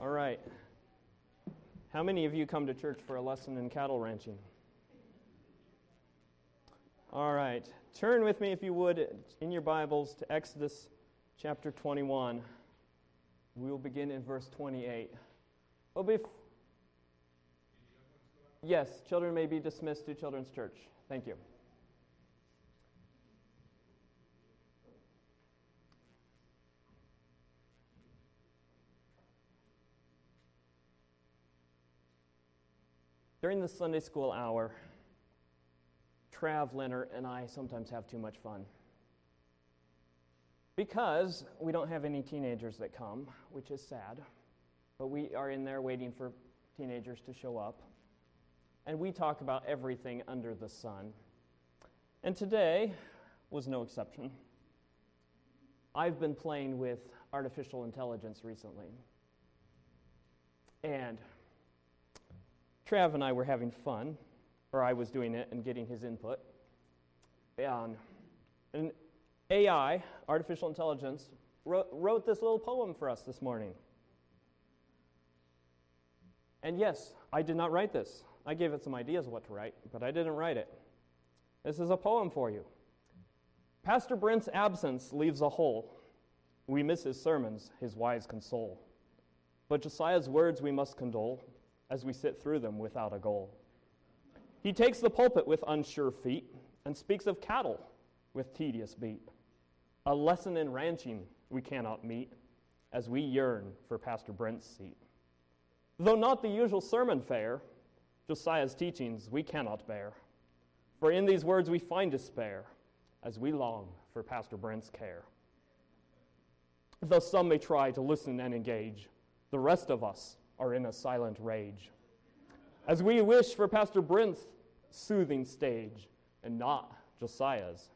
All right. How many of you come to church for a lesson in cattle ranching? All right. Turn with me, if you would, in your Bibles to Exodus chapter 21. We will begin in verse 28. Oh, bef- yes, children may be dismissed to Children's Church. Thank you. During the Sunday school hour, Trav Leonard and I sometimes have too much fun. Because we don't have any teenagers that come, which is sad, but we are in there waiting for teenagers to show up. And we talk about everything under the sun. And today was no exception. I've been playing with artificial intelligence recently. And Trav and I were having fun, or I was doing it and getting his input. And an AI, artificial intelligence, wrote, wrote this little poem for us this morning. And yes, I did not write this. I gave it some ideas what to write, but I didn't write it. This is a poem for you. Pastor Brent's absence leaves a hole. We miss his sermons, his wise console. But Josiah's words we must condole as we sit through them without a goal. He takes the pulpit with unsure feet and speaks of cattle with tedious beat. A lesson in ranching we cannot meet as we yearn for Pastor Brent's seat. Though not the usual sermon fare, Josiah's teachings we cannot bear. For in these words we find despair as we long for Pastor Brent's care. Though some may try to listen and engage, the rest of us are in a silent rage. As we wish for Pastor Brent's soothing stage and not Josiah's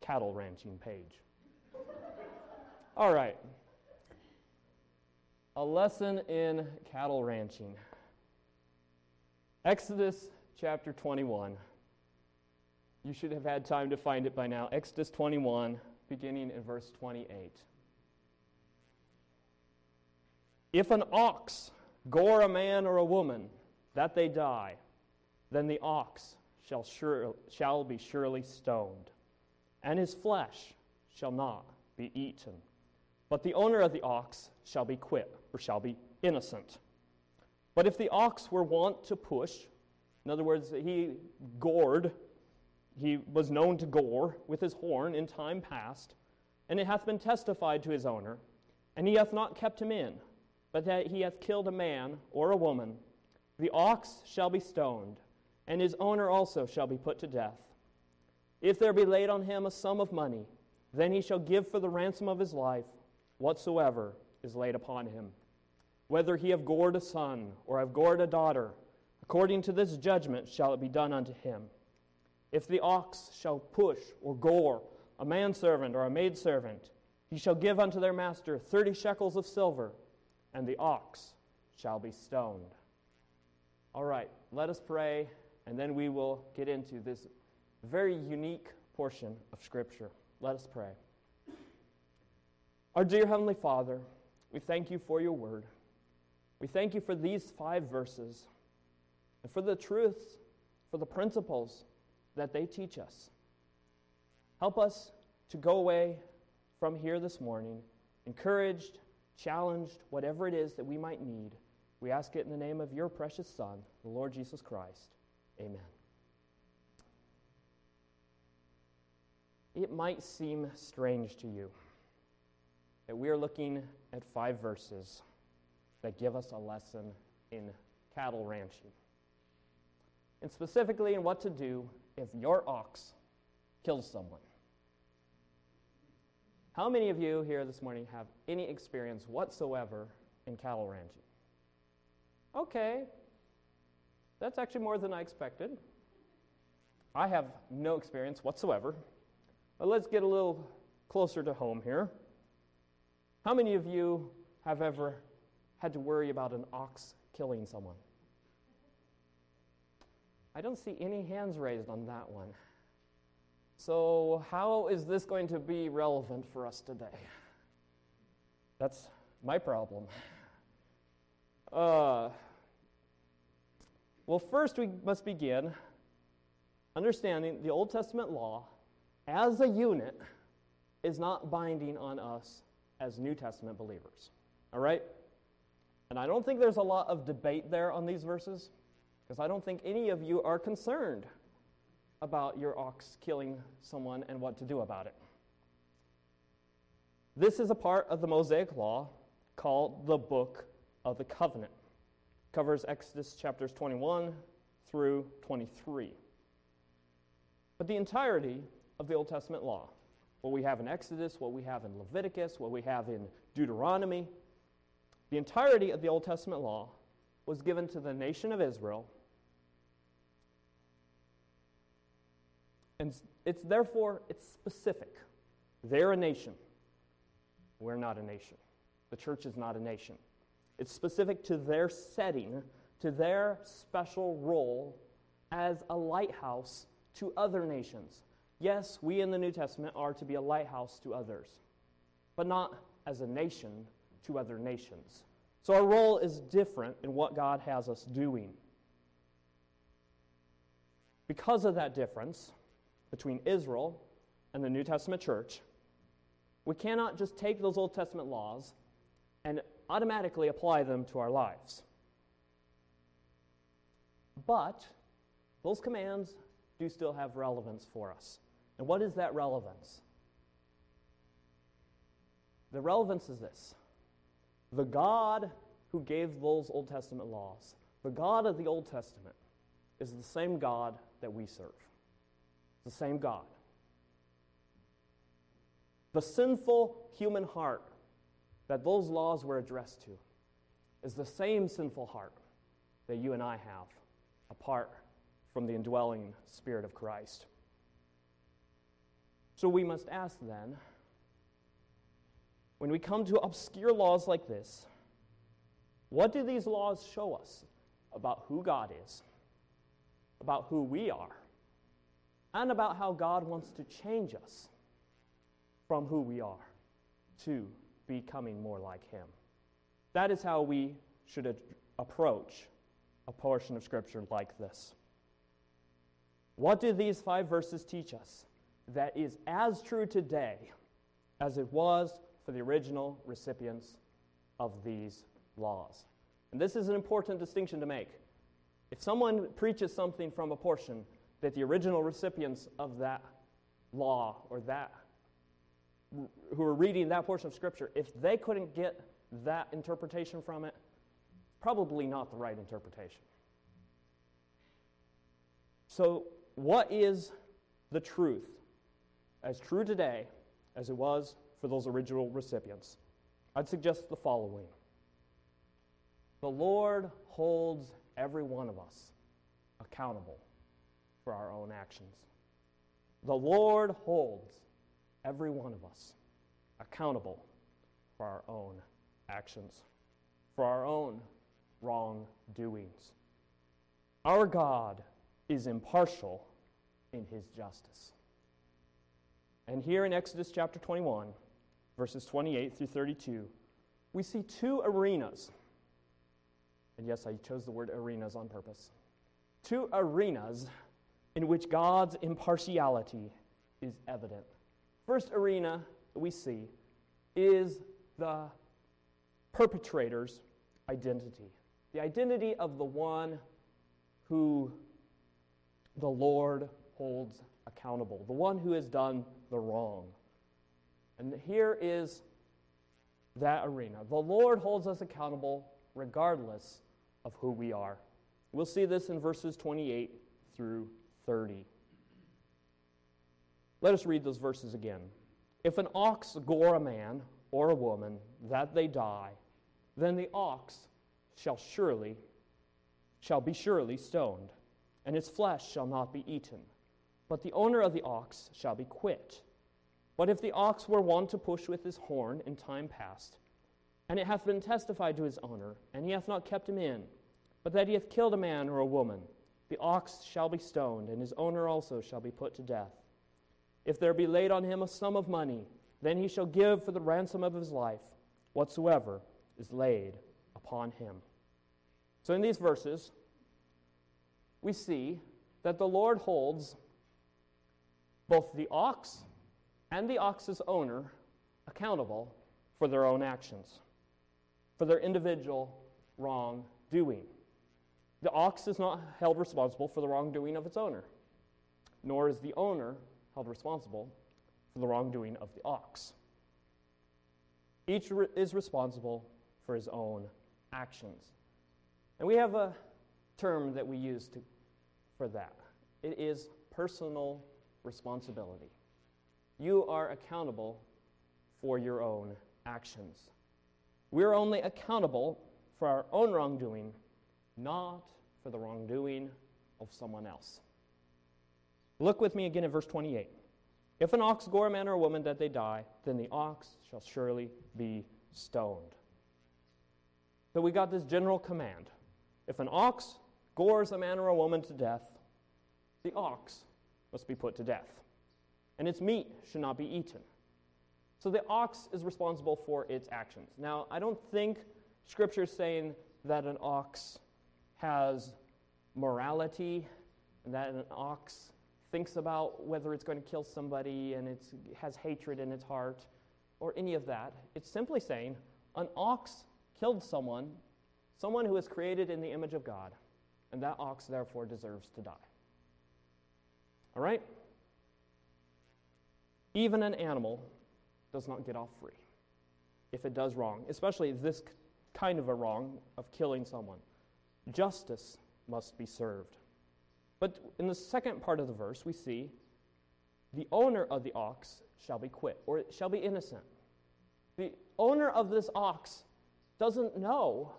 cattle ranching page. All right. A lesson in cattle ranching. Exodus chapter 21. You should have had time to find it by now. Exodus 21, beginning in verse 28. If an ox gore a man or a woman, that they die, then the ox shall, sure, shall be surely stoned, and his flesh shall not be eaten. But the owner of the ox shall be quit, or shall be innocent. But if the ox were wont to push, in other words, he gored, he was known to gore with his horn in time past, and it hath been testified to his owner, and he hath not kept him in, but that he hath killed a man or a woman, the ox shall be stoned, and his owner also shall be put to death. If there be laid on him a sum of money, then he shall give for the ransom of his life whatsoever is laid upon him. Whether he have gored a son or have gored a daughter, according to this judgment shall it be done unto him. If the ox shall push or gore a manservant or a maidservant, he shall give unto their master thirty shekels of silver and the ox shall be stoned. All right, let us pray, and then we will get into this very unique portion of Scripture. Let us pray. Our dear Heavenly Father, we thank you for your word. We thank you for these five verses and for the truths, for the principles that they teach us. Help us to go away from here this morning encouraged challenged, whatever it is that we might need. We ask it in the name of your precious Son, the Lord Jesus Christ. Amen. It might seem strange to you that we are looking at five verses that give us a lesson in cattle ranching. And specifically in what to do if your ox kills someone. How many of you here this morning have any experience whatsoever in cattle ranching? Okay, that's actually more than I expected. I have no experience whatsoever. But let's get a little closer to home here. How many of you have ever had to worry about an ox killing someone? I don't see any hands raised on that one. So, how is this going to be relevant for us today? That's my problem. Uh, well, first we must begin understanding the Old Testament law as a unit is not binding on us as New Testament believers. All right? And I don't think there's a lot of debate there on these verses because I don't think any of you are concerned about your ox killing someone and what to do about it. This is a part of the Mosaic law called the Book of the Covenant. It covers Exodus chapters 21 through 23. But the entirety of the Old Testament law, what we have in Exodus, what we have in Leviticus, what we have in Deuteronomy, the entirety of the Old Testament law was given to the nation of Israel. And it's therefore it's specific. They're a nation. We're not a nation. The church is not a nation. It's specific to their setting, to their special role as a lighthouse to other nations. Yes, we in the New Testament are to be a lighthouse to others, but not as a nation to other nations. So our role is different in what God has us doing. Because of that difference between Israel and the New Testament church, we cannot just take those Old Testament laws and automatically apply them to our lives. But those commands do still have relevance for us. And what is that relevance? The relevance is this the God who gave those Old Testament laws, the God of the Old Testament, is the same God that we serve. The same God. The sinful human heart that those laws were addressed to is the same sinful heart that you and I have apart from the indwelling Spirit of Christ. So we must ask then when we come to obscure laws like this, what do these laws show us about who God is, about who we are, and about how God wants to change us from who we are to becoming more like Him? That is how we should ad- approach a portion of Scripture like this. What do these five verses teach us that is as true today as it was for the original recipients of these laws? And this is an important distinction to make. If someone preaches something from a portion that the original recipients of that law or that who were reading that portion of scripture if they couldn't get that interpretation from it probably not the right interpretation. So what is the truth as true today as it was for those original recipients? I'd suggest the following. The Lord holds every one of us accountable for our own actions. The Lord holds every one of us accountable for our own actions, for our own wrongdoings. Our God is impartial in his justice. And here in Exodus chapter 21, verses 28 through 32, we see two arenas. And yes, I chose the word arenas on purpose. Two arenas in which God's impartiality is evident. First arena that we see is the perpetrator's identity, the identity of the one who the Lord holds accountable, the one who has done the wrong. And here is that arena. The Lord holds us accountable regardless of who we are. We'll see this in verses 28 through 30. Let us read those verses again. If an ox gore a man or a woman, that they die, then the ox shall surely shall be surely stoned and its flesh shall not be eaten. But the owner of the ox shall be quit. But if the ox were one to push with his horn in time past, and it hath been testified to his owner, and he hath not kept him in, but that he hath killed a man or a woman, the ox shall be stoned, and his owner also shall be put to death. If there be laid on him a sum of money, then he shall give for the ransom of his life whatsoever is laid upon him. So, in these verses, we see that the Lord holds both the ox and the ox's owner accountable for their own actions, for their individual wrongdoing. The ox is not held responsible for the wrongdoing of its owner, nor is the owner held responsible for the wrongdoing of the ox. Each re- is responsible for his own actions. And we have a term that we use to, for that it is personal responsibility. You are accountable for your own actions. We're only accountable for our own wrongdoing, not for the wrongdoing of someone else. Look with me again at verse 28. If an ox gore a man or a woman that they die, then the ox shall surely be stoned. So we got this general command. If an ox gores a man or a woman to death, the ox must be put to death, and its meat should not be eaten. So the ox is responsible for its actions. Now, I don't think Scripture is saying that an ox has morality, that an ox thinks about whether it's going to kill somebody and it has hatred in its heart, or any of that. It's simply saying an ox killed someone, someone who is created in the image of God, and that ox therefore deserves to die. All right? Even an animal does not get off free if it does wrong, especially this kind of a wrong of killing someone. Justice must be served. But in the second part of the verse, we see the owner of the ox shall be quit, or shall be innocent. The owner of this ox doesn't know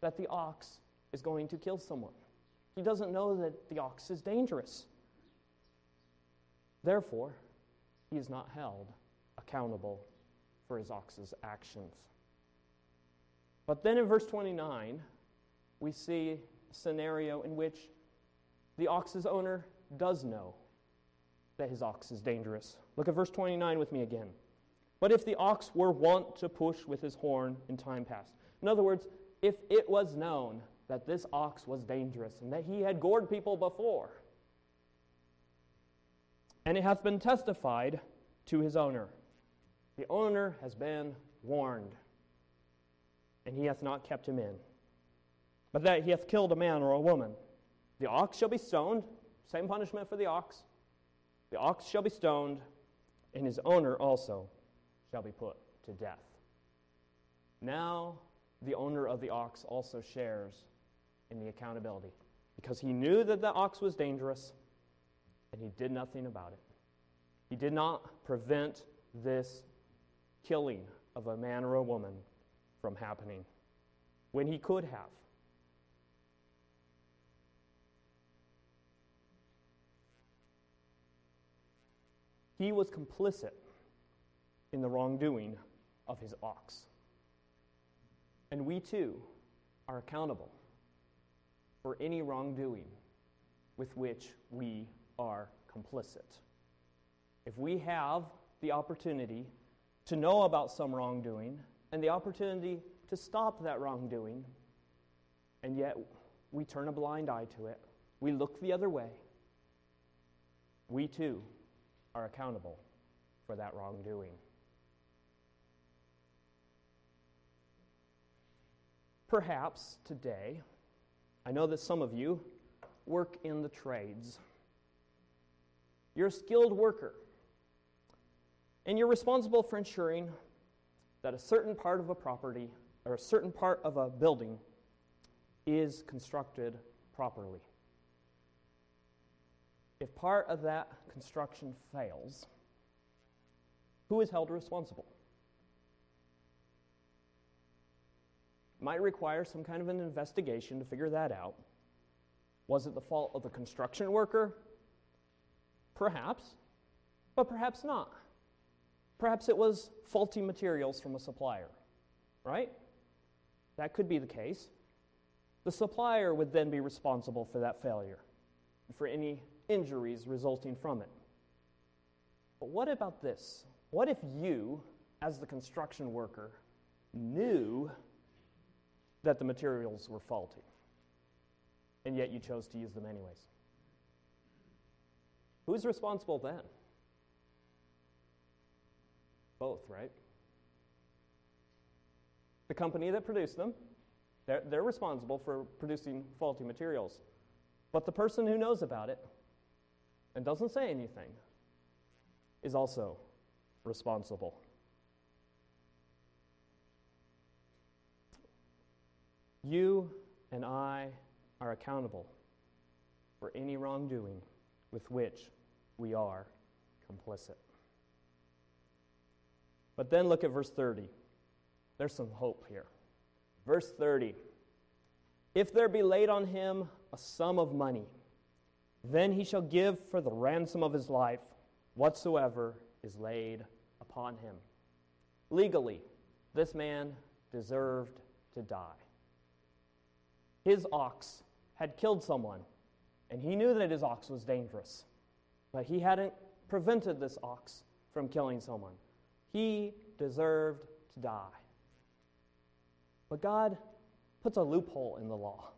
that the ox is going to kill someone. He doesn't know that the ox is dangerous. Therefore, he is not held accountable for his ox's actions. But then in verse 29, we see a scenario in which the ox's owner does know that his ox is dangerous. Look at verse 29 with me again. But if the ox were wont to push with his horn in time past, in other words, if it was known that this ox was dangerous and that he had gored people before, and it hath been testified to his owner, the owner has been warned, and he hath not kept him in, but that he hath killed a man or a woman, the ox shall be stoned, same punishment for the ox. The ox shall be stoned, and his owner also shall be put to death. Now, the owner of the ox also shares in the accountability because he knew that the ox was dangerous and he did nothing about it. He did not prevent this killing of a man or a woman from happening when he could have. He was complicit in the wrongdoing of his ox. And we too are accountable for any wrongdoing with which we are complicit. If we have the opportunity to know about some wrongdoing and the opportunity to stop that wrongdoing, and yet we turn a blind eye to it, we look the other way, we too are accountable for that wrongdoing. Perhaps today, I know that some of you work in the trades. You're a skilled worker, and you're responsible for ensuring that a certain part of a property or a certain part of a building is constructed properly. If part of that construction fails, who is held responsible? Might require some kind of an investigation to figure that out. Was it the fault of the construction worker? Perhaps, but perhaps not. Perhaps it was faulty materials from a supplier, right? That could be the case. The supplier would then be responsible for that failure, for any injuries resulting from it. But what about this? What if you, as the construction worker, knew that the materials were faulty, and yet you chose to use them anyways. Who's responsible then? Both, right? The company that produced them, they're, they're responsible for producing faulty materials. But the person who knows about it and doesn't say anything is also responsible. You and I are accountable for any wrongdoing with which we are complicit. But then look at verse 30. There's some hope here. Verse 30 If there be laid on him a sum of money, then he shall give for the ransom of his life whatsoever is laid upon him. Legally, this man deserved to die. His ox had killed someone, and he knew that his ox was dangerous, but he hadn't prevented this ox from killing someone. He deserved to die. But God puts a loophole in the law.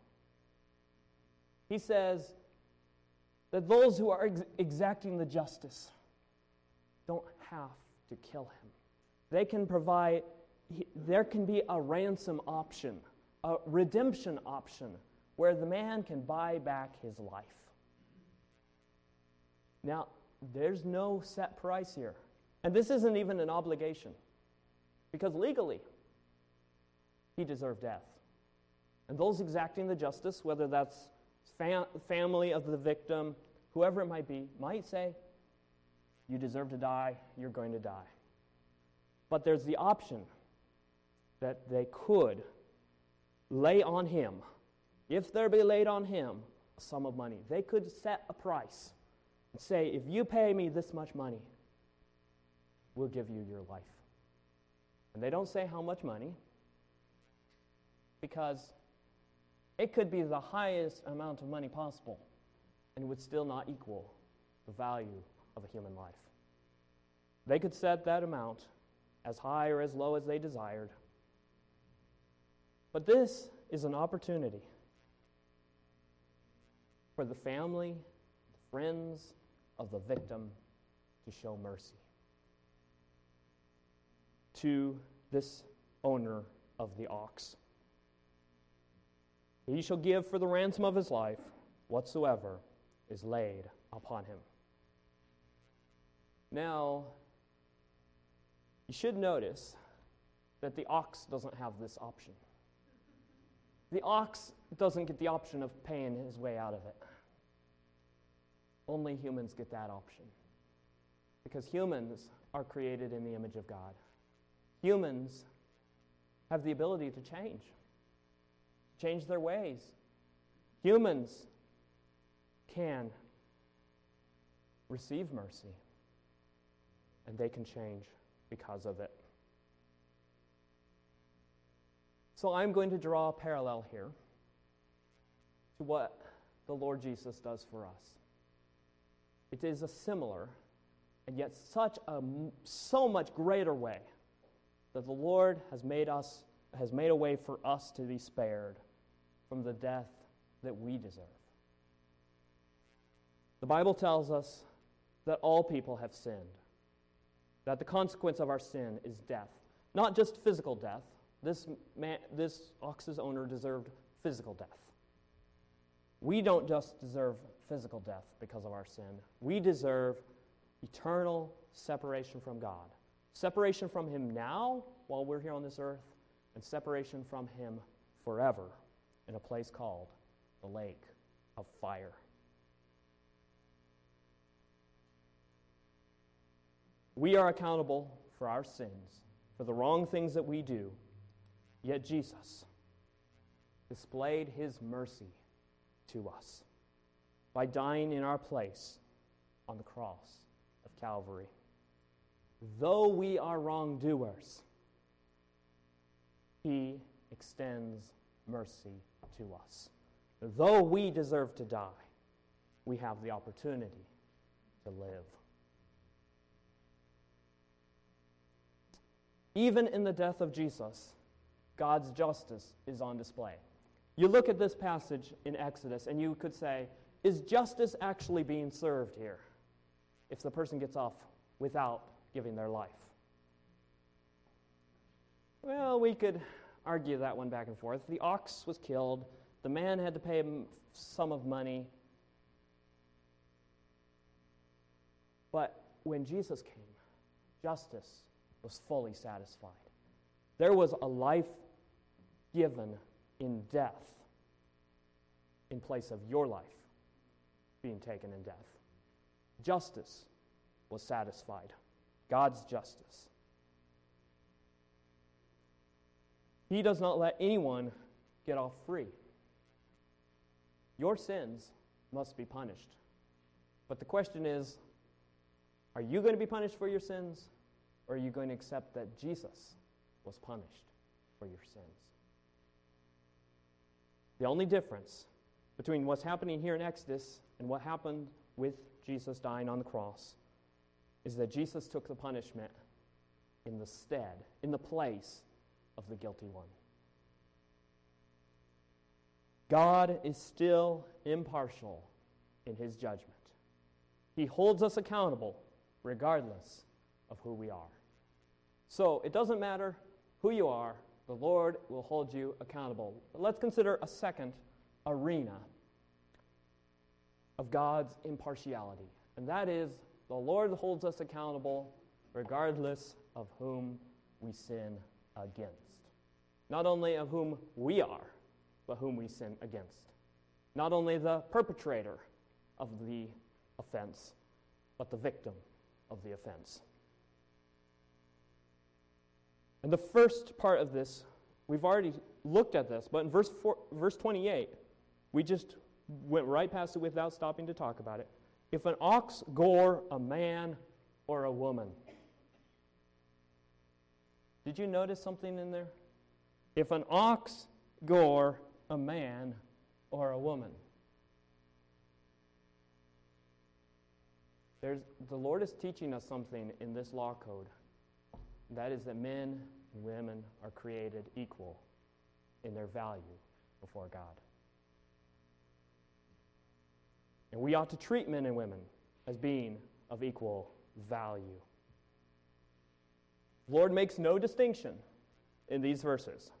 He says that those who are ex- exacting the justice don't have to kill him. They can provide, there can be a ransom option, a redemption option, where the man can buy back his life. Now, there's no set price here. And this isn't even an obligation, because legally, he deserved death. And those exacting the justice, whether that's fam- family of the victim, whoever it might be, might say, You deserve to die, you're going to die. But there's the option that they could lay on him, if there be laid on him, a sum of money. They could set a price and say, If you pay me this much money, we'll give you your life. And they don't say how much money, because it could be the highest amount of money possible and it would still not equal the value of a human life. They could set that amount as high or as low as they desired. But this is an opportunity for the family, the friends of the victim to show mercy to this owner of the ox. He shall give for the ransom of his life whatsoever is laid upon him. Now, you should notice that the ox doesn't have this option. The ox doesn't get the option of paying his way out of it. Only humans get that option. Because humans are created in the image of God. Humans have the ability to change change their ways. Humans can receive mercy, and they can change because of it. So I'm going to draw a parallel here to what the Lord Jesus does for us. It is a similar and yet such a so much greater way that the Lord has made us has made a way for us to be spared from the death that we deserve. The Bible tells us that all people have sinned, that the consequence of our sin is death. Not just physical death. This, man, this ox's owner deserved physical death. We don't just deserve physical death because of our sin, we deserve eternal separation from God. Separation from Him now while we're here on this earth, and separation from Him forever in a place called the lake of fire. We are accountable for our sins, for the wrong things that we do, yet Jesus displayed his mercy to us by dying in our place on the cross of Calvary. Though we are wrongdoers, he extends mercy to us. Though we deserve to die, we have the opportunity to live. Even in the death of Jesus, God's justice is on display. You look at this passage in Exodus and you could say, is justice actually being served here if the person gets off without giving their life? Well, we could argue that one back and forth. The ox was killed, the man had to pay a sum of money. But when Jesus came, justice was fully satisfied. There was a life given in death in place of your life being taken in death. Justice was satisfied, God's justice. He does not let anyone get off free. Your sins must be punished. But the question is are you going to be punished for your sins, or are you going to accept that Jesus was punished for your sins? The only difference between what's happening here in Exodus and what happened with Jesus dying on the cross is that Jesus took the punishment in the stead, in the place of the guilty one. God is still impartial in his judgment. He holds us accountable regardless of who we are. So it doesn't matter who you are, the Lord will hold you accountable. But let's consider a second arena of God's impartiality, and that is the Lord holds us accountable regardless of whom we sin against. Not only of whom we are, but whom we sin against. Not only the perpetrator of the offense, but the victim of the offense. And the first part of this, we've already looked at this, but in verse, four, verse 28, we just went right past it without stopping to talk about it. If an ox gore a man or a woman, did you notice something in there? If an ox gore a man or a woman. There's, the Lord is teaching us something in this law code. That is that men and women are created equal in their value before God. And we ought to treat men and women as being of equal value. The Lord makes no distinction in these verses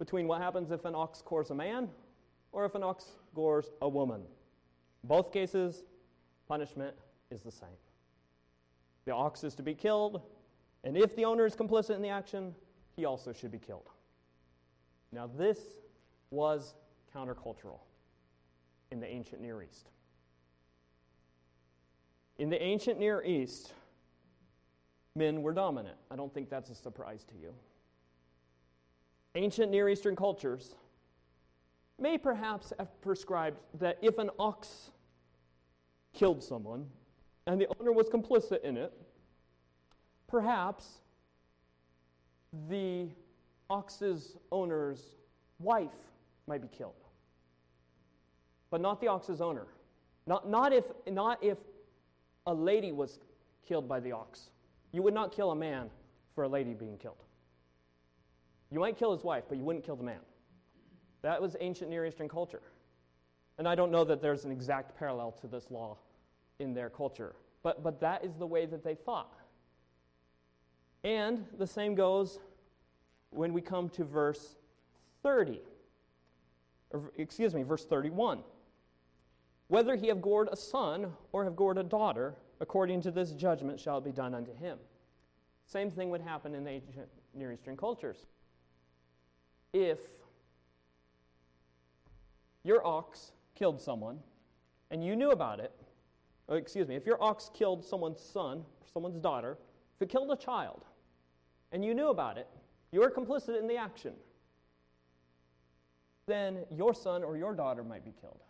between what happens if an ox gores a man or if an ox gores a woman. Both cases, punishment is the same. The ox is to be killed, and if the owner is complicit in the action, he also should be killed. Now, this was countercultural in the ancient Near East. In the ancient Near East, men were dominant. I don't think that's a surprise to you. Ancient Near Eastern cultures may perhaps have prescribed that if an ox killed someone and the owner was complicit in it, perhaps the ox's owner's wife might be killed. But not the ox's owner. Not, not, if, not if a lady was killed by the ox. You would not kill a man for a lady being killed. You might kill his wife, but you wouldn't kill the man. That was ancient Near Eastern culture. And I don't know that there's an exact parallel to this law in their culture, but, but that is the way that they thought. And the same goes when we come to verse 30, or, excuse me, verse 31. Whether he have gored a son or have gored a daughter, according to this judgment shall it be done unto him. Same thing would happen in ancient Near Eastern cultures if your ox killed someone and you knew about it, oh, excuse me, if your ox killed someone's son or someone's daughter, if it killed a child and you knew about it, you were complicit in the action, then your son or your daughter might be killed.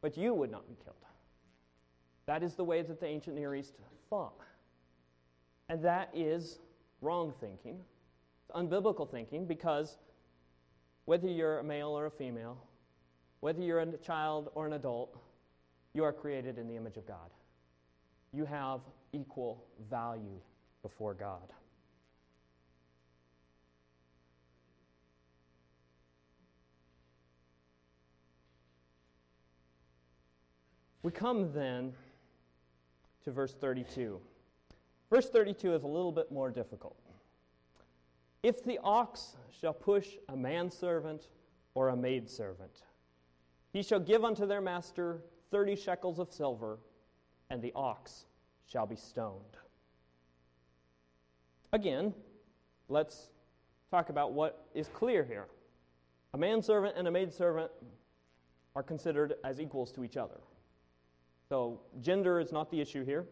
But you would not be killed. That is the way that the ancient Near East thought. And that is wrong thinking it's unbiblical thinking because whether you're a male or a female, whether you're a child or an adult, you are created in the image of God. You have equal value before God. We come then to verse 32. Verse 32 is a little bit more difficult. If the ox shall push a manservant or a maidservant, he shall give unto their master thirty shekels of silver, and the ox shall be stoned. Again, let's talk about what is clear here. A manservant and a maidservant are considered as equals to each other. So, gender is not the issue here.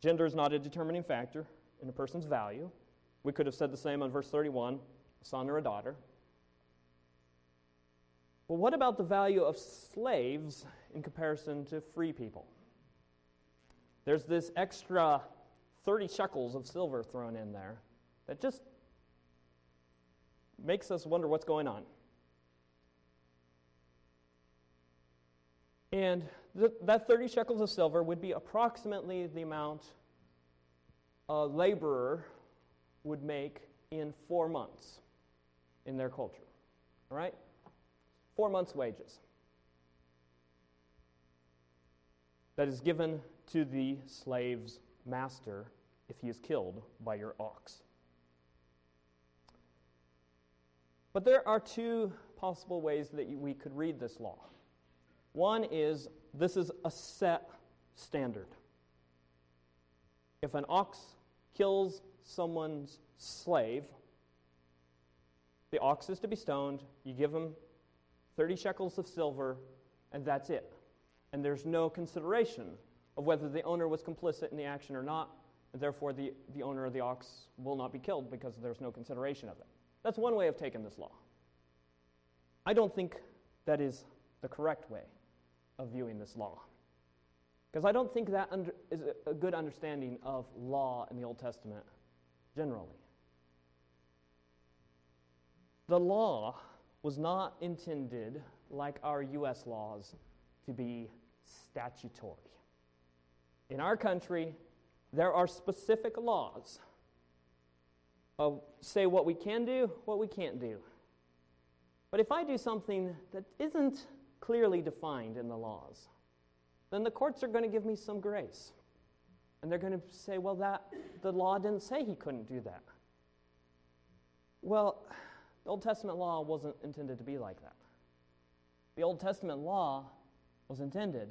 Gender is not a determining factor in a person's value. We could have said the same on verse 31 a son or a daughter. But what about the value of slaves in comparison to free people? There's this extra 30 shekels of silver thrown in there that just makes us wonder what's going on. And th- that 30 shekels of silver would be approximately the amount a laborer would make in four months in their culture. All right? Four months' wages. That is given to the slave's master if he is killed by your ox. But there are two possible ways that we could read this law. One is this is a set standard. If an ox kills someone's slave, the ox is to be stoned. You give him 30 shekels of silver, and that's it. And there's no consideration of whether the owner was complicit in the action or not, and therefore the, the owner of the ox will not be killed because there's no consideration of it. That's one way of taking this law. I don't think that is the correct way of viewing this law. Because I don't think that under, is a good understanding of law in the Old Testament generally. The law was not intended, like our U.S. laws, to be statutory. In our country, there are specific laws of say what we can do, what we can't do. But if I do something that isn't clearly defined in the laws, then the courts are going to give me some grace. And they're going to say, well, that the law didn't say he couldn't do that. Well, the Old Testament law wasn't intended to be like that. The Old Testament law was intended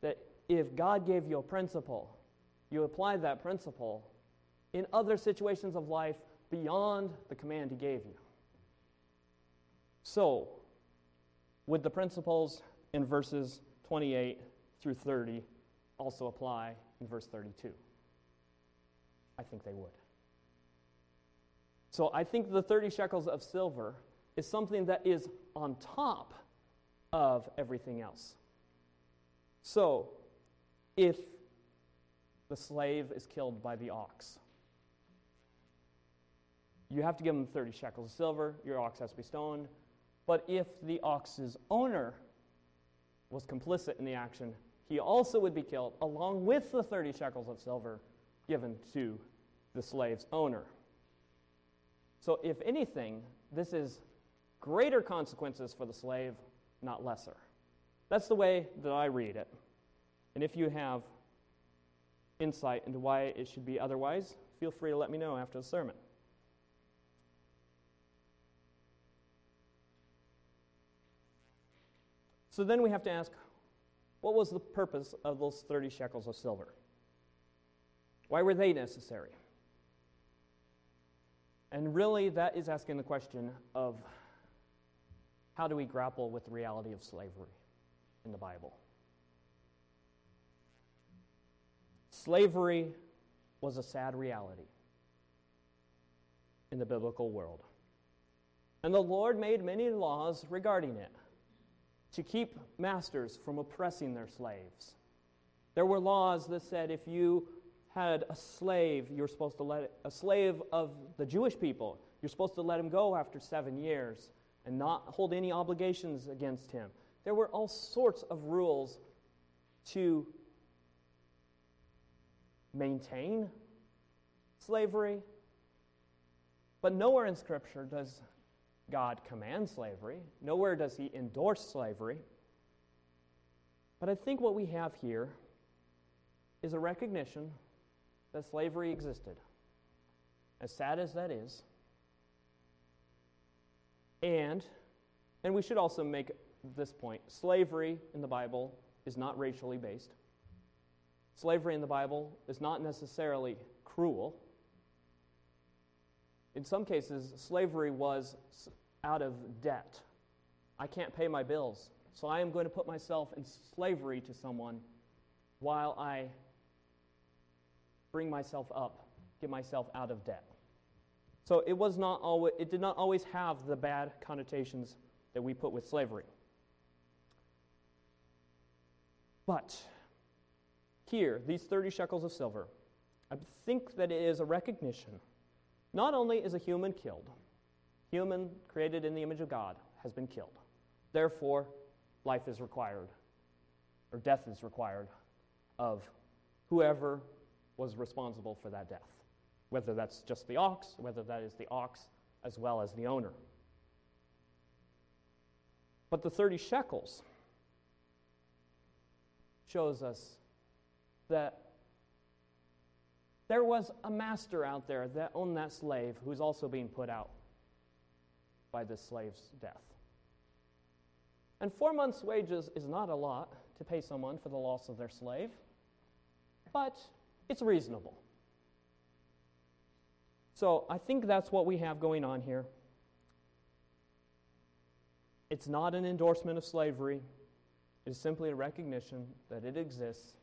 that if God gave you a principle, you apply that principle in other situations of life beyond the command he gave you. So, would the principles in verses 28 through 30 also apply in verse 32? I think they would. So I think the 30 shekels of silver is something that is on top of everything else. So, if the slave is killed by the ox, you have to give him 30 shekels of silver, your ox has to be stoned. But if the ox's owner was complicit in the action, he also would be killed, along with the 30 shekels of silver given to the slave's owner. So, if anything, this is greater consequences for the slave, not lesser. That's the way that I read it. And if you have insight into why it should be otherwise, feel free to let me know after the sermon. So then we have to ask what was the purpose of those 30 shekels of silver? Why were they necessary? And really, that is asking the question of how do we grapple with the reality of slavery in the Bible? Slavery was a sad reality in the biblical world. And the Lord made many laws regarding it to keep masters from oppressing their slaves. There were laws that said if you had a slave, you're supposed to let it, a slave of the Jewish people, you're supposed to let him go after seven years and not hold any obligations against him. There were all sorts of rules to maintain slavery. But nowhere in Scripture does God commands slavery. Nowhere does he endorse slavery. But I think what we have here is a recognition that slavery existed, as sad as that is. And, and we should also make this point slavery in the Bible is not racially based. Slavery in the Bible is not necessarily cruel. In some cases, slavery was out of debt. I can't pay my bills, so I am going to put myself in slavery to someone while I bring myself up, get myself out of debt. So it was not always, it did not always have the bad connotations that we put with slavery. But here, these 30 shekels of silver, I think that it is a recognition. Not only is a human killed, human created in the image of God has been killed. Therefore, life is required, or death is required of whoever was responsible for that death, whether that's just the ox, whether that is the ox as well as the owner. But the 30 shekels shows us that there was a master out there that owned that slave who's also being put out by this slave's death. And four months' wages is not a lot to pay someone for the loss of their slave, but it's reasonable. So I think that's what we have going on here. It's not an endorsement of slavery, it is simply a recognition that it exists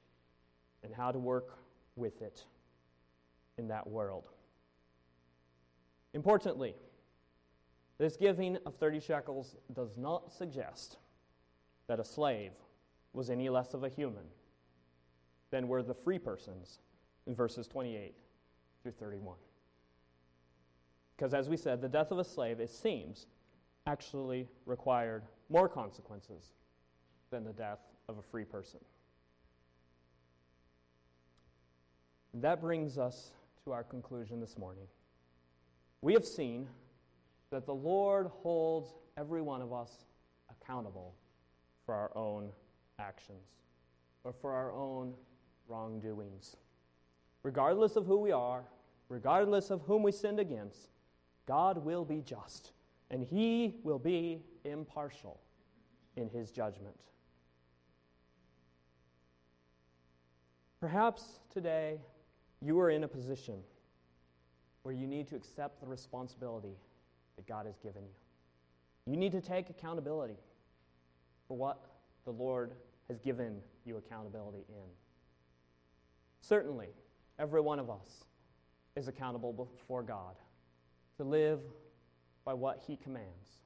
and how to work with it in that world. Importantly, this giving of 30 shekels does not suggest that a slave was any less of a human than were the free persons in verses 28 through 31. Because as we said, the death of a slave, it seems, actually required more consequences than the death of a free person. That brings us to our conclusion this morning. We have seen that the Lord holds every one of us accountable for our own actions or for our own wrongdoings. Regardless of who we are, regardless of whom we sinned against, God will be just and he will be impartial in his judgment. Perhaps today you are in a position where you need to accept the responsibility that God has given you. You need to take accountability for what the Lord has given you accountability in. Certainly, every one of us is accountable before God to live by what He commands.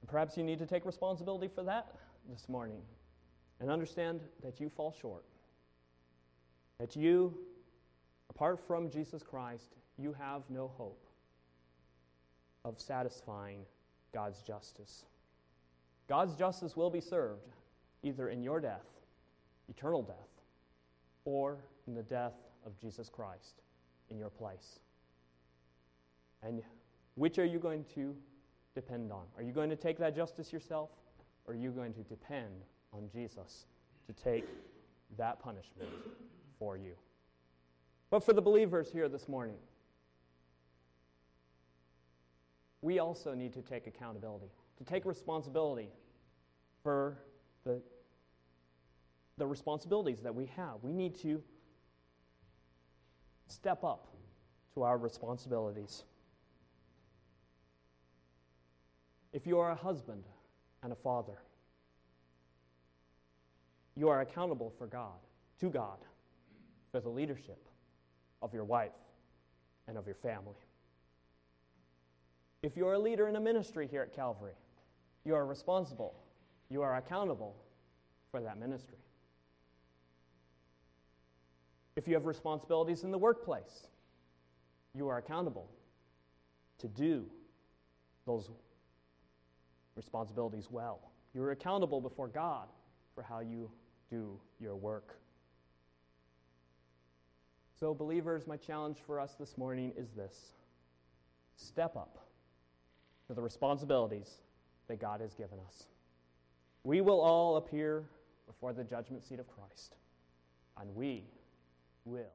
And perhaps you need to take responsibility for that this morning and understand that you fall short. That you, apart from Jesus Christ, you have no hope of satisfying God's justice. God's justice will be served either in your death, eternal death, or in the death of Jesus Christ in your place. And which are you going to depend on? Are you going to take that justice yourself, or are you going to depend on Jesus to take that punishment for you? But for the believers here this morning, we also need to take accountability, to take responsibility for the, the responsibilities that we have. We need to step up to our responsibilities. If you are a husband and a father, you are accountable for God, to God, for the leadership of your wife and of your family. If you're a leader in a ministry here at Calvary, you are responsible, you are accountable for that ministry. If you have responsibilities in the workplace, you are accountable to do those responsibilities well. You're accountable before God for how you do your work. So, believers, my challenge for us this morning is this step up the responsibilities that God has given us. we will all appear before the judgment seat of Christ, and we will